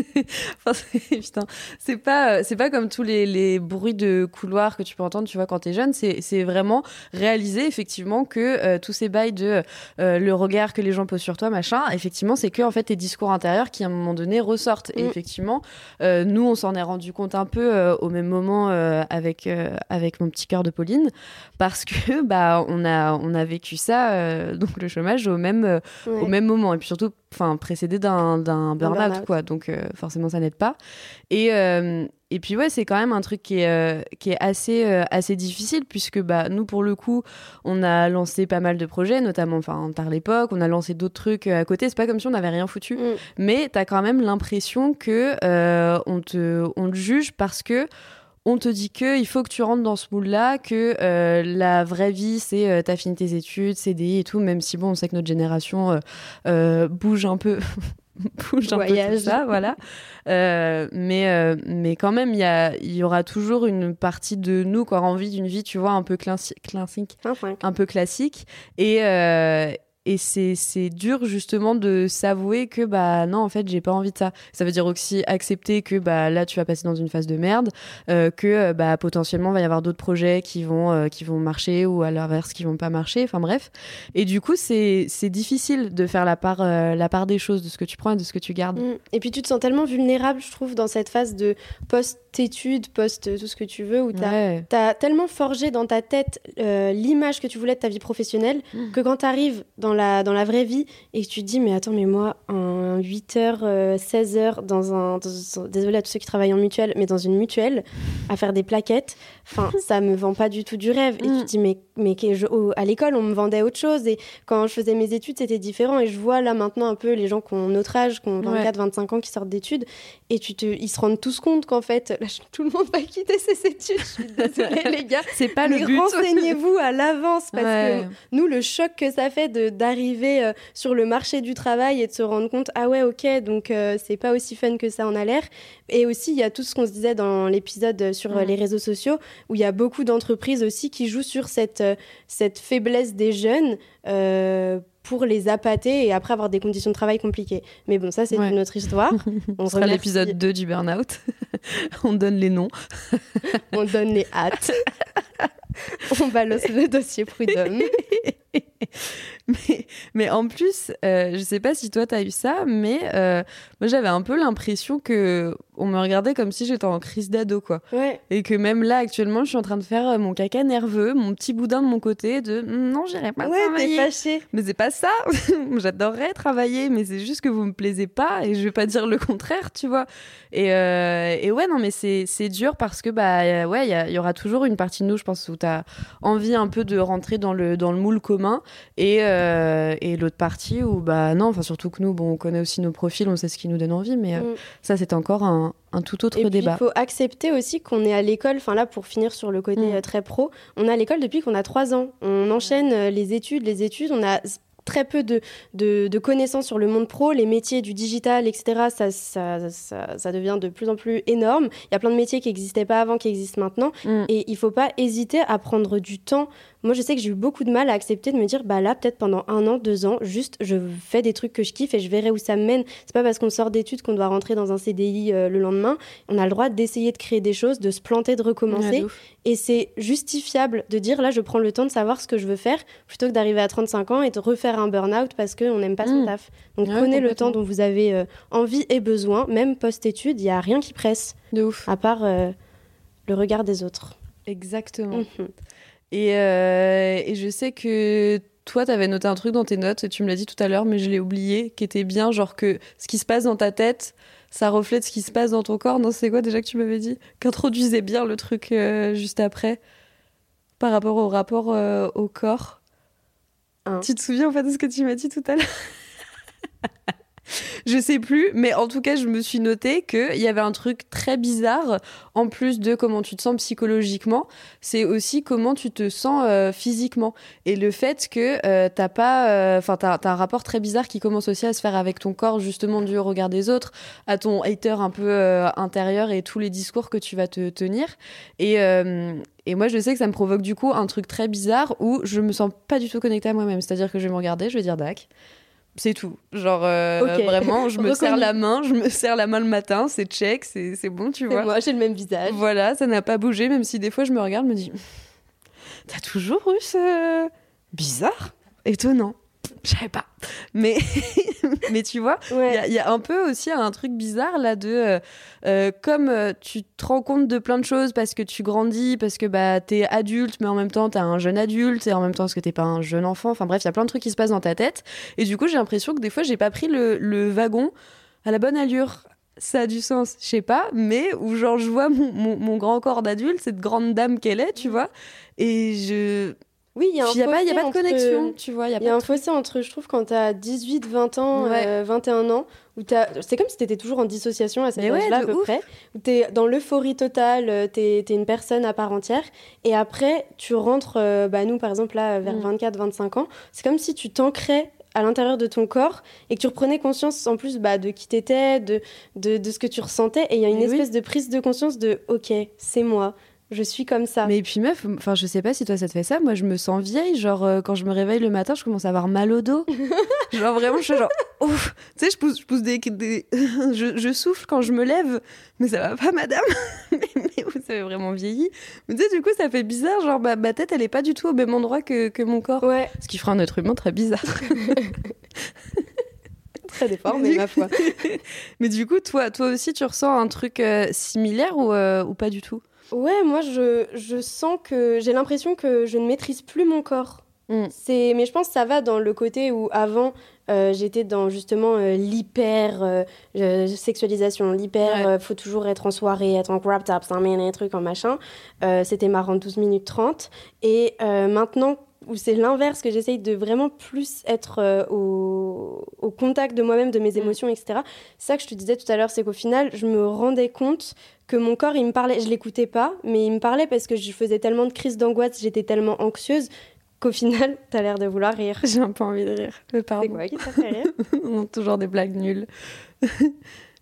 Enfin, c'est- putain, c'est pas, euh, c'est pas comme tous les, les bruits de couloir que tu peux entendre, tu vois, quand t'es jeune. C'est, vraiment réaliser effectivement que euh, tous ces bails de euh, le regard que les gens posent sur toi, machin, effectivement, c'est que en fait tes discours intérieurs qui à un moment donné ressortent. Et Mm. effectivement, euh, nous, on s'en est rendu compte un peu au même moment avec avec mon petit cœur de Pauline, parce que bah on a on a vécu ça, donc le chômage au même Ouais. au même moment et puis surtout enfin précédé d'un d'un burn-out quoi. Donc euh, forcément ça n'aide pas. Et euh, et puis ouais c'est quand même un truc qui est euh, qui est assez assez difficile puisque bah nous pour le coup on a lancé pas mal de projets notamment enfin par l'époque on a lancé d'autres trucs à côté. C'est pas comme si on n'avait rien foutu. Mm. mais t'as quand même l'impression que on te on te juge parce que on te dit que il faut que tu rentres dans ce moule-là, que euh, la vraie vie, c'est euh, t'as fini tes études, CDI et tout, même si bon, on sait que notre génération euh, euh, bouge un peu, bouge un peu tout ça, voilà. Mais, mais quand même, il y, aura toujours une partie de nous qui aura envie d'une vie, tu vois, un peu classi- classique, un peu classique. Et, et c'est dur justement de s'avouer que bah non en fait j'ai pas envie de ça. Ça veut dire aussi accepter que bah là tu vas passer dans une phase de merde, euh, que euh, bah potentiellement va y avoir d'autres projets qui vont euh, qui vont marcher ou à l'inverse qui vont pas marcher. Enfin bref. Et du coup c'est difficile de faire la part la part des choses de ce que tu prends et de ce que tu gardes. Mm. Et puis tu te sens tellement vulnérable, je trouve, dans cette phase de post post-études, post tout ce que tu veux, où tu as, Ouais. tellement forgé dans ta tête euh, l'image que tu voulais de ta vie professionnelle Mm. que quand tu arrives dans la, dans la vraie vie et que tu te dis, mais attends, mais moi, un 8h, 16h, dans un. dans- désolée à tous ceux qui travaillent en mutuelle, mais dans une mutuelle, à faire des plaquettes, enfin, ça me vend pas du tout du rêve. Et tu te dis, mais, mais je- à l'école, on me vendait autre chose. Et quand je faisais mes études, c'était différent. Et je vois là maintenant un peu les gens qui ont notre âge, qui ont 24, 25 ans, qui sortent d'études. Et tu te, ils se rendent tous compte qu'en fait, tout le monde va quitter ses études. Je suis désolée, les gars. C'est pas mais le but. renseignez-vous à l'avance parce Ouais. que nous, le choc que ça fait d'arriver euh, sur le marché du travail et de se rendre compte, ah ouais, ok, donc euh, c'est pas aussi fun que ça en a l'air. Et aussi, il y a tout ce qu'on se disait dans l'épisode sur euh, les réseaux sociaux, où il y a beaucoup d'entreprises aussi qui jouent sur cette, euh, cette faiblesse des jeunes. euh, pour les appâter et après avoir des conditions de travail compliquées. Mais bon, ça, c'est Ouais. une autre histoire. On sera l'épisode 2 du burn-out. On donne les noms. On donne les hâtes. On balance le dossier prud'homme. mais, mais en plus, euh, je sais pas si toi t'as eu ça, mais euh, moi j'avais un peu l'impression que on me regardait comme si j'étais en crise d'ado, quoi. Ouais. Et que même là, actuellement, je suis en train de faire euh, mon caca nerveux, mon petit boudin de mon côté, de Hum, non, j'irai pas Ouais, travailler. Mais c'est pas ça. J'adorerais travailler, mais c'est juste que vous me plaisez pas et je vais pas dire le contraire, tu vois. Et, euh, et ouais, non, mais c'est dur parce que bah ouais, il y, aura toujours une partie de nous, je pense, où t'as envie un peu de rentrer dans le dans le moule commun et euh, et l'autre partie où bah non, enfin surtout que nous, bon, on connaît aussi nos profils, on sait ce qui nous donne envie, mais euh, Mm. ça c'est encore un, un tout autre Et débat. il faut accepter aussi qu'on est à l'école, enfin là, pour finir sur le côté Mm. euh, très pro, on est à l'école depuis qu'on a trois ans. On enchaîne les études, les études, on a très peu de, de, de connaissances sur le monde pro, les métiers du digital, etc. Ça, ça, ça, ça devient de plus en plus énorme. Il y a plein de métiers qui n'existaient pas avant, qui existent maintenant. Mm. Et il faut pas hésiter à prendre du temps. Moi, je sais que j'ai eu beaucoup de mal à accepter de me dire, bah là, peut-être pendant un an, deux ans, juste, je fais des trucs que je kiffe et je verrai où ça me mène. C'est pas parce qu'on sort d'études qu'on doit rentrer dans un CDI euh, le lendemain. On a le droit d'essayer de créer des choses, de se planter, de recommencer. Et c'est justifiable de dire, là, je prends le temps de savoir ce que je veux faire, plutôt que d'arriver à 35 ans et de refaire un burn-out parce qu'on n'aime pas son Mm. taf. Donc Ouais, prenez le temps dont vous avez euh, envie et besoin, même post-études, il n'y a rien qui presse, de ouf. à part euh, le regard des autres. Exactement. Mhm. Et, euh, et je sais que toi, tu avais noté un truc dans tes notes, tu me l'as dit tout à l'heure, mais je l'ai oublié, qui était bien, genre que ce qui se passe dans ta tête, ça reflète ce qui se passe dans ton corps. Non, c'est quoi déjà que tu m'avais dit? Qu'introduisait bien le truc euh, juste après, par rapport au rapport euh, au corps? Hein. Tu te souviens en fait de ce que tu m'as dit tout à l'heure? Je sais plus, mais en tout cas, je me suis noté qu'il y avait un truc très bizarre, en plus de comment tu te sens psychologiquement, c'est aussi comment tu te sens euh, physiquement. Et le fait que euh, t'as pas. Enfin, t'as t'as un rapport très bizarre qui commence aussi à se faire avec ton corps, justement, du regard des autres, à ton hater un peu euh, intérieur et tous les discours que tu vas te tenir. Et. euh, et moi, je sais que ça me provoque du coup un truc très bizarre où je me sens pas du tout connectée à moi-même. C'est-à-dire que je vais me regarder, je vais dire dac. C'est tout. Genre, euh, vraiment, je me serre la main, je me serre la main le matin, c'est check, c'est c'est bon, tu Et vois. moi, j'ai le même visage. Voilà, ça n'a pas bougé, même si des fois je me regarde, je me dis T'as toujours eu ce. Bizarre? Étonnant. Je savais pas. Mais, mais tu vois, il y Ouais. a- il y, a un peu aussi un truc bizarre là de. euh, euh, comme euh, tu te rends compte de plein de choses parce que tu grandis, parce que bah, t'es adulte, mais en même temps t'es un jeune adulte, et en même temps parce que t'es pas un jeune enfant. Enfin bref, il y a plein de trucs qui se passent dans ta tête. Et du coup, j'ai l'impression que des fois, j'ai pas pris le, le wagon à la bonne allure. Ça a du sens, je sais pas, mais où genre je vois mon, mon- mon grand corps d'adulte, cette grande dame qu'elle est, tu vois, et je. Oui, il y a a pas, de entre- connexion, tu vois, il y a y un fossé entre, je trouve, quand t'as 18, 20 ans, Ouais. euh, 21 ans, où c'est comme si t'étais toujours en dissociation à cet ouais, âge-là à peu ouf. près, où t'es dans l'euphorie totale, euh, t'es, t'es une personne à part entière, et après tu rentres, euh, bah, nous par exemple là, vers Mm. 24, 25 ans, c'est comme si tu t'ancrais à l'intérieur de ton corps et que tu reprenais conscience en plus bah, de qui t'étais, de, de, de ce que tu ressentais, et il y a une Mais oui. espèce de prise de conscience de ok, c'est moi, je suis comme ça. Mais puis meuf, enfin je sais pas si toi ça te fait ça, moi je me sens vieille, genre euh, quand je me réveille le matin, je commence à avoir mal au dos. genre vraiment je suis genre ouf, tu sais je pousse je pousse des, des- je, je souffle quand je me lève, mais ça va pas madame. mais, mais vous avez vraiment vieilli. Mais tu sais du coup ça fait bizarre, genre ma, ma tête elle est pas du tout au même endroit que, que mon corps. Ouais, Ce qui fera un être humain très bizarre. très déformée, ma foi. Mais du coup, toi, toi aussi, tu ressens un truc euh, similaire ou, euh, ou pas du tout? Ouais, moi, je, je sens que j'ai l'impression que je ne maîtrise plus mon corps. Mm. C'est, mais je pense que ça va dans le côté où avant euh, j'étais dans justement euh, l'hyper euh, sexualisation, l'hyper Ouais. faut toujours être en soirée, être en crop top, des trucs en machin. C'était marrant 12 minutes 30 et maintenant où c'est l'inverse que j'essaye de vraiment plus être euh, au, au contact de moi-même, de mes émotions, etc. C'est ça que je te disais tout à l'heure, c'est qu'au final je me rendais compte que mon corps il me parlait, je l'écoutais pas, mais il me parlait parce que je faisais tellement de crises d'angoisse, j'étais tellement anxieuse qu'au final, t'as l'air de vouloir rire. J'ai un peu envie de rire. Mais C'est pardon. quoi qui t'a fait rire? On a toujours des blagues nulles.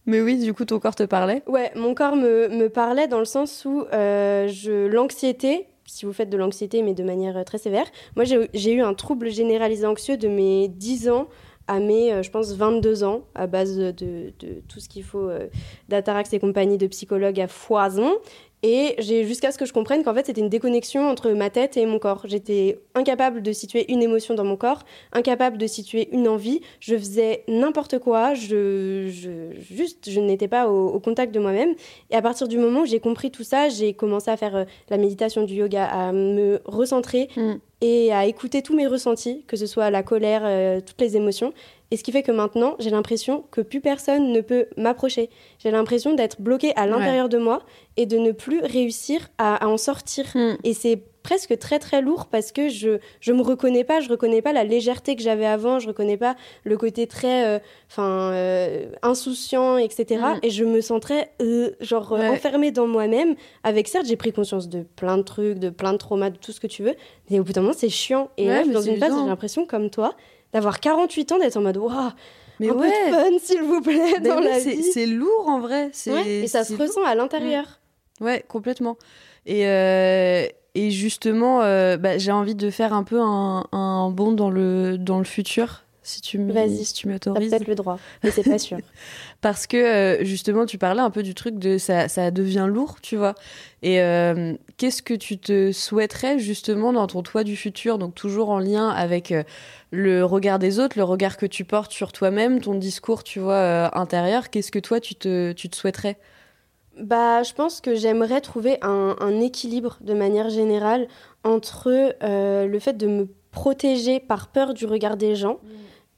Mais oui, du coup, ton corps te parlait? Ouais, mon corps me, me parlait dans le sens où euh, je l'anxiété, si vous faites de l'anxiété, mais de manière euh, très sévère, moi j'ai eu un trouble généralisé anxieux de mes 10 ans à mes, euh, je pense, 22 ans, à base de tout ce qu'il faut euh, d'Atarax et compagnie, de psychologues à foison. Et j'ai jusqu'à ce que je comprenne qu'en fait c'était une déconnexion entre ma tête et mon corps. J'étais incapable de situer une émotion dans mon corps, incapable de situer une envie. Je faisais n'importe quoi. Je, je- juste, je n'étais pas au, au contact de moi-même. Et à partir du moment où j'ai compris tout ça, j'ai commencé à faire euh, la méditation, du yoga, à me recentrer Mm. et à écouter tous mes ressentis, que ce soit la colère, euh, toutes les émotions. Et ce qui fait que maintenant, j'ai l'impression que plus personne ne peut m'approcher. J'ai l'impression d'être bloquée à l'intérieur de moi et de ne plus réussir à, à en sortir. Mm. Et c'est presque très très lourd parce que je je me reconnais pas, je reconnais pas la légèreté que j'avais avant, je reconnais pas le côté très euh, enfin euh, insouciant etc. Mm. Et je me sens très euh, genre Ouais. enfermée dans moi-même. Avec certes j'ai pris conscience de plein de trucs, de plein de traumas, de tout ce que tu veux, mais au bout d'un moment c'est chiant. Et Ouais, là je suis mais dans une phase j'ai l'impression comme toi d'avoir 48 ans d'être en mode waouh Mais un peu de fun s'il vous plaît Mais dans la vie. c'est lourd en vrai. Ouais, et ça se ressent à l'intérieur. Ouais, complètement. Et, euh, et justement, euh, bah, j'ai envie de faire un peu un, un bond dans le, dans le futur, si tu me- Vas-y. si tu T'as m'autorises. peut-être le droit, mais c'est pas sûr. Parce que euh, justement, tu parlais un peu du truc de ça, ça devient lourd, tu vois. Et euh, qu'est-ce que tu te souhaiterais justement dans ton toit du futur, donc toujours en lien avec euh, le regard des autres, le regard que tu portes sur toi-même, ton discours, tu vois, intérieur. Qu'est-ce que toi tu te, tu te souhaiterais? Bah, je pense que j'aimerais trouver un, un équilibre de manière générale entre euh, le fait de me protéger par peur du regard des gens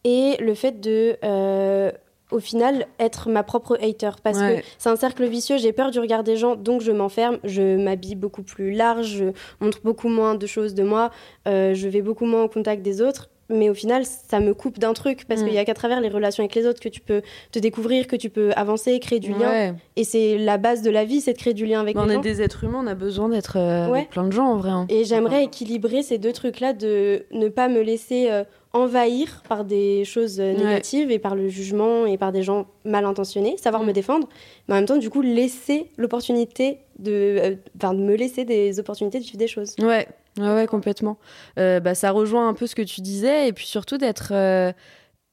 et le fait de, euh, au final, être ma propre hater. Parce Ouais. que c'est un cercle vicieux, j'ai peur du regard des gens, donc je m'enferme, je m'habille beaucoup plus large, je montre beaucoup moins de choses de moi, euh, je vais beaucoup moins au contact des autres. Mais au final, ça me coupe d'un truc, parce Mm. qu'il n'y a qu'à travers les relations avec les autres que tu peux te découvrir, que tu peux avancer, créer du lien. Et c'est la base de la vie, c'est de créer du lien avec Mais on les est gens. des êtres humains, on a besoin d'être euh, Ouais. avec plein de gens en vrai. hein. Et j'aimerais équilibrer ces deux trucs-là, de ne pas me laisser euh, envahir par des choses euh, Ouais. négatives et par le jugement et par des gens mal intentionnés, savoir Mm. me défendre, mais en même temps, du coup, laisser l'opportunité de, euh, de me laisser des opportunités de vivre des choses. Ouais, ouais, ouais, complètement. Euh, bah, ça rejoint un peu ce que tu disais, et puis surtout d'être euh,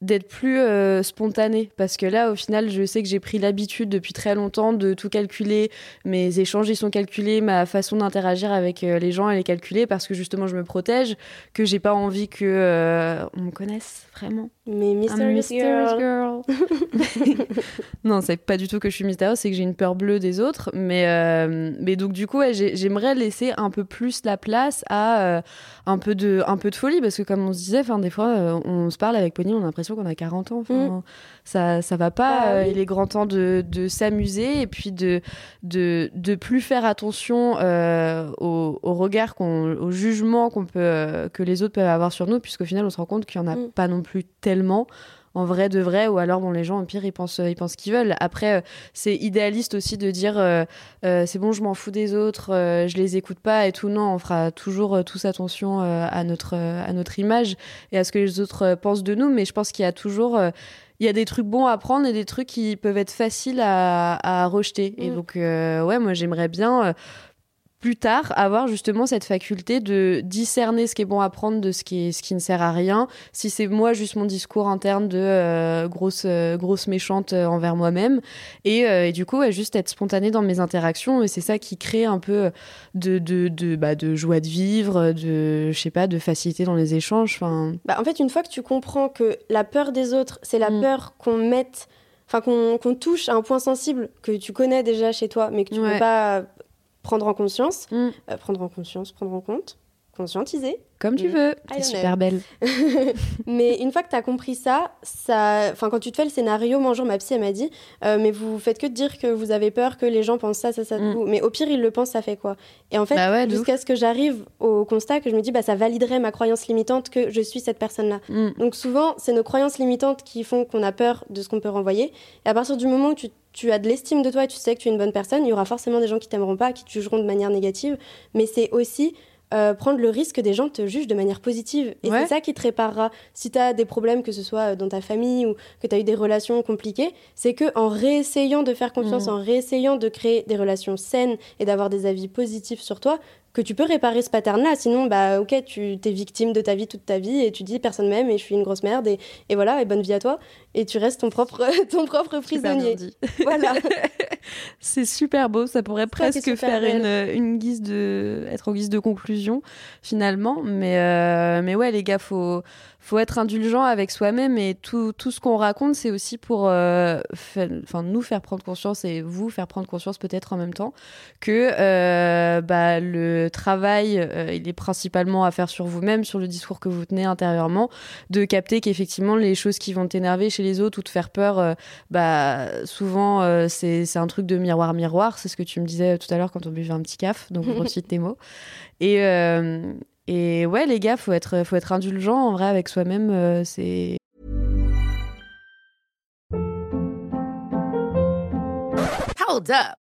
d'être plus euh, spontané. Parce que là, au final, je sais que j'ai pris l'habitude depuis très longtemps de tout calculer. Mes échanges, ils sont calculés, ma façon d'interagir avec euh, les gens, elle est calculée parce que justement, je me protège, que j'ai pas envie que euh, on me connaisse vraiment. Mais Mysterious, mysterious Girl. girl. non, c'est pas du tout que je suis mystérieuse, c'est que j'ai une peur bleue des autres. Mais, euh, mais donc, du coup, ouais, j'aimerais laisser un peu plus la place à euh, un, peu de, un peu de folie. Parce que, comme on se disait, des fois, euh, on se parle avec Pony, on a l'impression qu'on a 40 ans. Enfin, ça, ça va pas. Ah, oui. Il est grand temps de, de s'amuser et puis de, de, de plus faire attention euh, au, au regard, qu'on, au jugement qu'on peut, euh, que les autres peuvent avoir sur nous. Puisqu'au final, on se rend compte qu'il y en a Mm. pas non plus tellement en vrai de vrai ou alors bon les gens au pire ils pensent ils pensent ce qu'ils veulent après euh, c'est idéaliste aussi de dire euh, euh, c'est bon je m'en fous des autres je les écoute pas et tout non on fera toujours tous attention à notre à notre image et à ce que les autres pensent de nous mais je pense qu'il y a toujours il y a des trucs bons à prendre et des trucs qui peuvent être faciles à, à rejeter et Mm. donc euh, ouais moi j'aimerais bien euh, plus tard avoir justement cette faculté de discerner ce qui est bon à prendre de ce qui, est, ce qui ne sert à rien. Si c'est moi juste mon discours interne de euh, grosse, euh, grosse méchante euh, envers moi-même. Et, euh, et du coup, ouais, juste être spontanée dans mes interactions. Et c'est ça qui crée un peu de, de, de, bah, de joie de vivre, de, je sais pas, de facilité dans les échanges. Bah, en fait, une fois que tu comprends que la peur des autres, c'est la Mm. peur qu'on mette, enfin qu'on touche à un point sensible que tu connais déjà chez toi, mais que tu Ouais. peux pas prendre en conscience, Mm. euh, prendre en conscience, prendre en compte, conscientiser. comme tu Mm. veux. T'es super belle. mais une fois que tu as compris ça, ça, enfin quand tu te fais le scénario, moi un jour ma psy elle m'a dit, euh, mais vous faites que de dire que vous avez peur que les gens pensent ça, ça, ça, Mm. mais au pire ils le pensent, ça fait quoi? Et en fait, Bah ouais, jusqu'à ce que j'arrive au constat que je me dis, bah ça validerait ma croyance limitante que je suis cette personne-là. Mm. Donc souvent, c'est nos croyances limitantes qui font qu'on a peur de ce qu'on peut renvoyer. Et à partir du moment où tu, tu as de l'estime de toi et tu sais que tu es une bonne personne, il y aura forcément des gens qui t'aimeront pas, qui te jugeront de manière négative. Mais c'est aussi euh, prendre le risque que des gens te jugent de manière positive. Et Ouais. c'est ça qui te réparera. Si tu as des problèmes, que ce soit dans ta famille ou que tu as eu des relations compliquées, c'est que en réessayant de faire confiance, Mhm. en réessayant de créer des relations saines et d'avoir des avis positifs sur toi, que tu peux réparer ce pattern-là. Sinon, bah ok, tu t'es victime de ta vie toute ta vie et tu dis personne m'aime et je suis une grosse merde et, et voilà, et bonne vie à toi. Et tu restes ton propre, ton propre prisonnier. Voilà. C'est super beau, ça pourrait presque faire une, une guise de être en guise de conclusion finalement, mais euh, mais ouais les gars, faut faut être indulgent avec soi-même et tout, tout ce qu'on raconte, c'est aussi pour euh, enfin nous faire prendre conscience et vous faire prendre conscience peut-être en même temps que euh, bah, le travail euh, il est principalement à faire sur vous-même, sur le discours que vous tenez intérieurement, de capter qu'effectivement les choses qui vont t'énerver chez les autres ou te faire peur euh, bah souvent euh, c'est c'est un truc de miroir miroir c'est ce que tu me disais tout à l'heure quand on buvait un petit caf donc je recite tes mots et euh, et ouais les gars faut être faut être indulgent en vrai avec soi-même euh, c'est Hold up.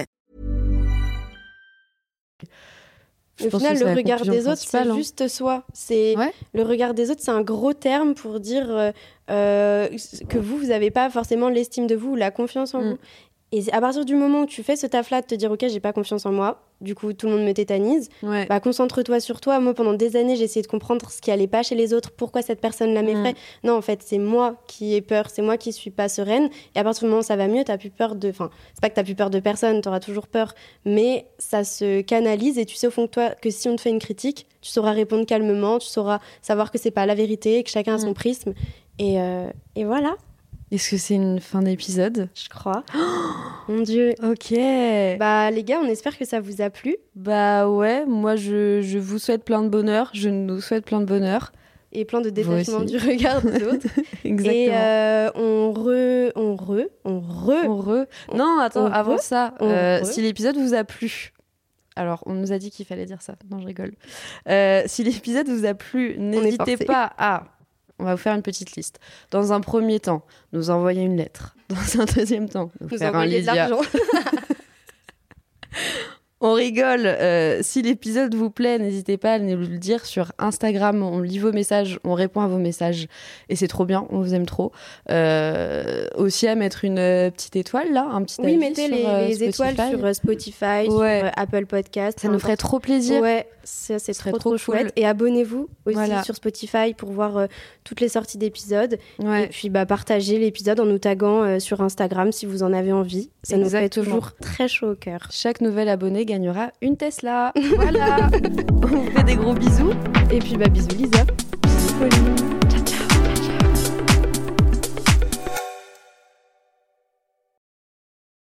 Je Au final, le regard des autres, c'est hein. juste soi. C'est Ouais. le regard des autres, c'est un gros terme pour dire euh, euh, que vous, vous n'avez pas forcément l'estime de vous ou la confiance en Mm. vous. Et à partir du moment où tu fais ce taf-là de te dire, ok, j'ai pas confiance en moi, du coup, tout le monde me tétanise, ouais bah concentre-toi sur toi. Moi, pendant des années, j'ai essayé de comprendre ce qui allait pas chez les autres, pourquoi cette personne-là m'effraie. Non, en fait, c'est moi qui ai peur, c'est moi qui suis pas sereine. Et à partir du moment où ça va mieux, t'as plus peur de. Enfin, c'est pas que t'as plus peur de personne, t'auras toujours peur, mais ça se canalise et tu sais au fond de toi que si on te fait une critique, tu sauras répondre calmement, tu sauras savoir que c'est pas la vérité, que chacun a son Mm. prisme. Et, euh, et voilà, est-ce que c'est une fin d'épisode je crois. Mon Dieu. ok Bah les gars, on espère que ça vous a plu. bah ouais moi je, je vous souhaite plein de bonheur je nous souhaite plein de bonheur Et plein de détachement du regard des autres. exactement Et euh, on re, on re, on re. On re- Non, attends, on avant re- ça, euh, si l'épisode vous a plu, alors on nous a dit qu'il fallait dire ça, non je rigole. Euh, si l'épisode vous a plu, n'hésitez pas à... On va vous faire une petite liste. Dans un premier temps, nous envoyer une lettre. Dans un deuxième temps, nous, Nous faire un de l'argent. On rigole. Euh, si l'épisode vous plaît, n'hésitez pas à nous le dire sur Instagram. On lit vos messages, on répond à vos messages. Et c'est trop bien, on vous aime trop. Euh, aussi à mettre une euh, petite étoile là, un petit Oui, avis mettez sur, les, euh, les étoiles Spotify. sur Spotify, Ouais. sur Apple Podcast. Ça nous ferait trop plaisir. Ouais, ça c'est serait trop, trop trop chouette. cool. Et abonnez-vous aussi Voilà. sur Spotify pour voir toutes les sorties d'épisodes. Et puis bah, partagez l'épisode en nous taguant sur Instagram si vous en avez envie. Ça nous fait toujours très chaud au cœur. Chaque nouvel abonné gagnera une Tesla. Voilà. on vous fait des gros bisous. Et puis bah bisous Lisa. Bisous Pauline.